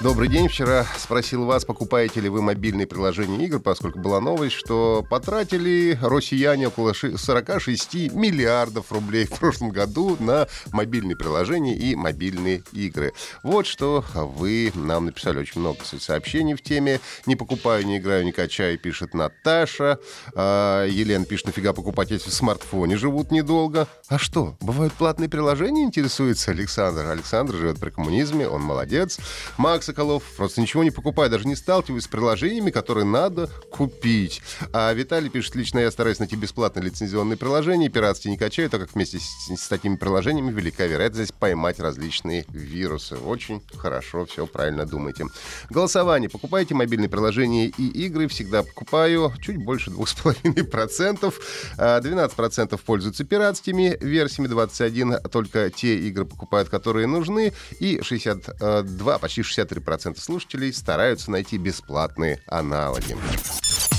Добрый день. Вчера спросил вас, покупаете ли вы мобильные приложения игр, поскольку была новость, что потратили россияне около 46 миллиардов рублей в прошлом году на мобильные приложения и мобильные игры. Вот что вы нам написали очень много сообщений в теме. Не покупаю, не играю, не качаю, пишет Наташа. А, Елена пишет, нафига покупать, если в смартфоне живут недолго. А что, бывают платные приложения, интересуется Александр. Александр живет при коммунизме, он молодец. Макс Соколов просто ничего не покупаю, даже не сталкиваюсь с приложениями, которые надо купить. А Виталий пишет, лично я стараюсь найти бесплатные лицензионные приложения, пиратские не качаю, так как вместе с, с такими приложениями велика вероятность поймать различные вирусы. Очень хорошо, все правильно думаете. Голосование. Покупаете мобильные приложения и игры? Всегда покупаю. Чуть больше 2,5%. 12% а, пользуются пиратскими версиями, 21% только те игры покупают, которые нужны, и 62, почти 63 4% слушателей стараются найти бесплатные аналоги.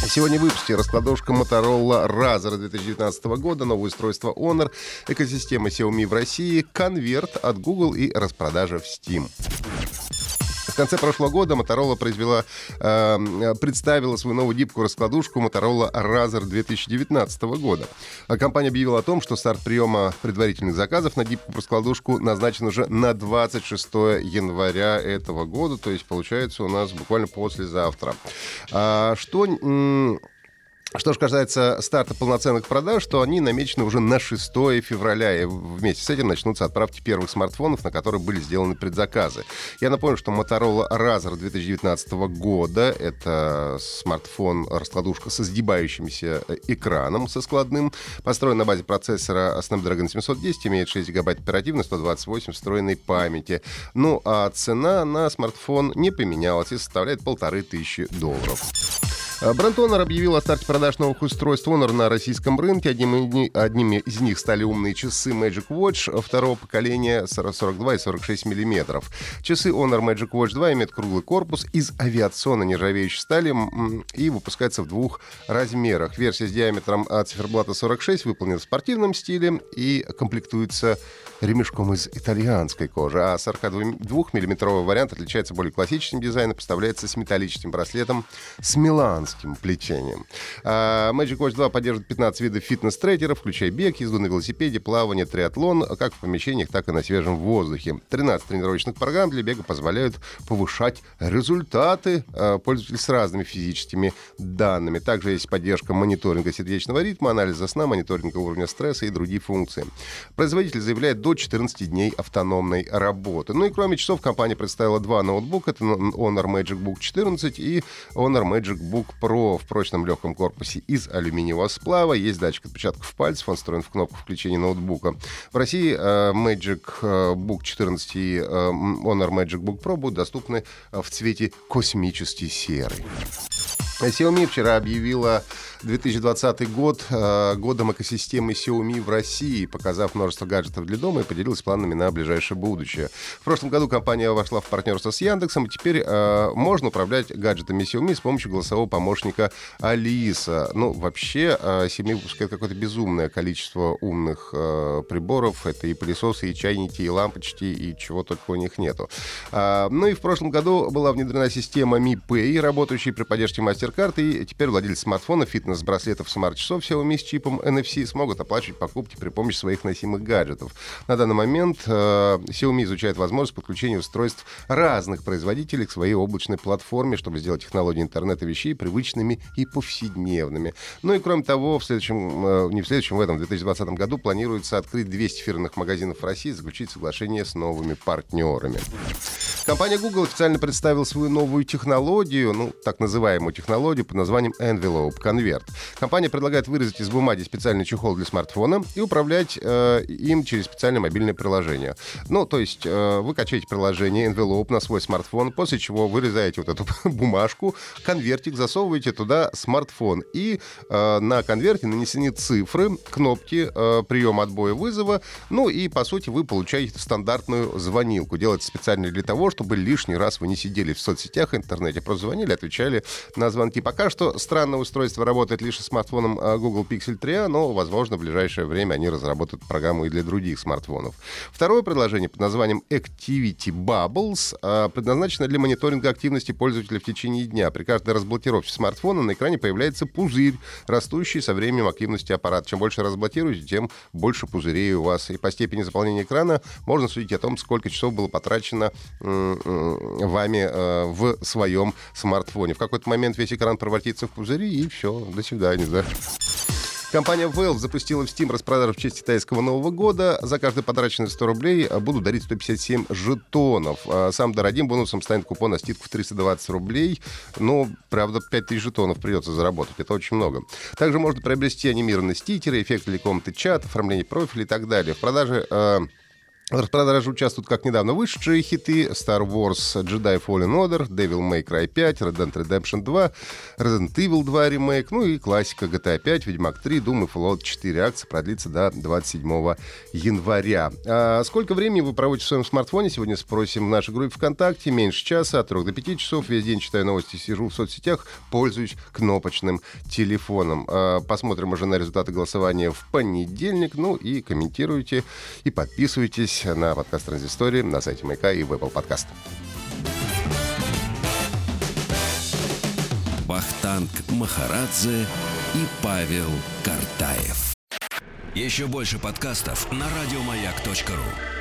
Сегодня в выпуске раскладушка Motorola Razr 2019 года, новое устройство Honor, экосистема Xiaomi в России, конверт от Google и распродажа в Steam конце прошлого года Motorola произвела, э, представила свою новую гибкую раскладушку Motorola Razr 2019 года. А компания объявила о том, что старт приема предварительных заказов на гибкую раскладушку назначен уже на 26 января этого года, то есть получается у нас буквально послезавтра. А, что что же касается старта полноценных продаж, то они намечены уже на 6 февраля. И вместе с этим начнутся отправки первых смартфонов, на которые были сделаны предзаказы. Я напомню, что Motorola Razr 2019 года — это смартфон-раскладушка со сгибающимся э, экраном, со складным, построен на базе процессора Snapdragon 710, имеет 6 гигабайт оперативной, 128 встроенной памяти. Ну а цена на смартфон не поменялась и составляет полторы тысячи долларов. Э, бренд Honor объявил о старте продаж новых устройств Honor на российском рынке. Одним, одними из них стали умные часы Magic Watch второго поколения 42 и 46 миллиметров. Часы Honor Magic Watch 2 имеют круглый корпус из авиационно нержавеющей стали и выпускается в двух размерах. Версия с диаметром циферблата 46 выполнена в спортивном стиле и комплектуется ремешком из итальянской кожи, а 42-миллиметровый вариант отличается более классическим дизайном, поставляется с металлическим браслетом с Милан гигантским плетением. А, Magic Watch 2 поддерживает 15 видов фитнес-трекеров, включая бег, езду на велосипеде, плавание, триатлон, как в помещениях, так и на свежем воздухе. 13 тренировочных программ для бега позволяют повышать результаты а, пользователей с разными физическими данными. Также есть поддержка мониторинга сердечного ритма, анализа сна, мониторинга уровня стресса и другие функции. Производитель заявляет до 14 дней автономной работы. Ну и кроме часов компания представила два ноутбука. Это Honor Magic Book 14 и Honor Magic Book Pro в прочном легком корпусе из алюминиевого сплава. Есть датчик отпечатков пальцев, он встроен в кнопку включения ноутбука. В России э, Magic э, Book 14 и э, Honor Magic Book Pro будут доступны в цвете космический серый. Xiaomi вчера объявила 2020 год э, годом экосистемы Xiaomi в России, показав множество гаджетов для дома и поделилась планами на ближайшее будущее. В прошлом году компания вошла в партнерство с Яндексом, и теперь э, можно управлять гаджетами Xiaomi с помощью голосового помощника Алиса. Ну, вообще, э, Xiaomi выпускает какое-то безумное количество умных э, приборов. Это и пылесосы, и чайники, и лампочки, и чего только у них нету. Э, ну и в прошлом году была внедрена система Mi Pay, работающая при поддержке MasterCard, и теперь владельцы смартфона, фитнес фитнес-браслетов смарт-часов Xiaomi с чипом NFC смогут оплачивать покупки при помощи своих носимых гаджетов. На данный момент э, Xiaomi изучает возможность подключения устройств разных производителей к своей облачной платформе, чтобы сделать технологии интернета вещей привычными и повседневными. Ну и кроме того, в следующем, э, не в следующем, в этом, в 2020 году планируется открыть 200 фирменных магазинов в России и заключить соглашение с новыми партнерами. Компания Google официально представила свою новую технологию, ну, так называемую технологию под названием Envelope конверт. Компания предлагает вырезать из бумаги специальный чехол для смартфона и управлять э, им через специальное мобильное приложение. Ну, то есть э, вы качаете приложение Envelope на свой смартфон, после чего вырезаете вот эту бумажку, конвертик, засовываете туда смартфон. И э, на конверте нанесены цифры, кнопки э, приема отбоя вызова. Ну и, по сути, вы получаете стандартную звонилку. Делается специально для того, чтобы лишний раз вы не сидели в соцсетях, интернете, просто звонили, отвечали на звонки. Пока что странное устройство работает лишь с смартфоном а, Google Pixel 3, но, возможно, в ближайшее время они разработают программу и для других смартфонов. Второе предложение под названием Activity Bubbles а, предназначено для мониторинга активности пользователя в течение дня. При каждой разблокировке смартфона на экране появляется пузырь, растущий со временем активности аппарата. Чем больше разблокируете, тем больше пузырей у вас. И по степени заполнения экрана можно судить о том, сколько часов было потрачено вами э, в своем смартфоне. В какой-то момент весь экран превратится в пузыри, и все, до свидания, да. Компания Valve запустила в Steam распродажу в честь китайского Нового года. За каждый потраченный 100 рублей э, будут дарить 157 жетонов. Сам дорогим бонусом станет купон на скидку в 320 рублей. Но, правда, 5000 жетонов придется заработать. Это очень много. Также можно приобрести анимированные стикеры, эффекты или комнаты чат, оформление профиля и так далее. В продаже э, в участвуют как недавно вышедшие хиты Star Wars Jedi Fallen Order, Devil May Cry 5, Red Dead Redemption 2, Resident Evil 2 ремейк, ну и классика GTA 5, Ведьмак 3, Doom и Fallout 4. Акция продлится до 27 января. А сколько времени вы проводите в своем смартфоне? Сегодня спросим в нашей группе ВКонтакте. Меньше часа, от 3 до 5 часов. Весь день читаю новости, сижу в соцсетях, пользуюсь кнопочным телефоном. А посмотрим уже на результаты голосования в понедельник. Ну и комментируйте и подписывайтесь на подкаст Транзистории на сайте Майка и в Apple Podcast. Вахтанг Махарадзе и Павел Картаев. Еще больше подкастов на радиомаяк.ру.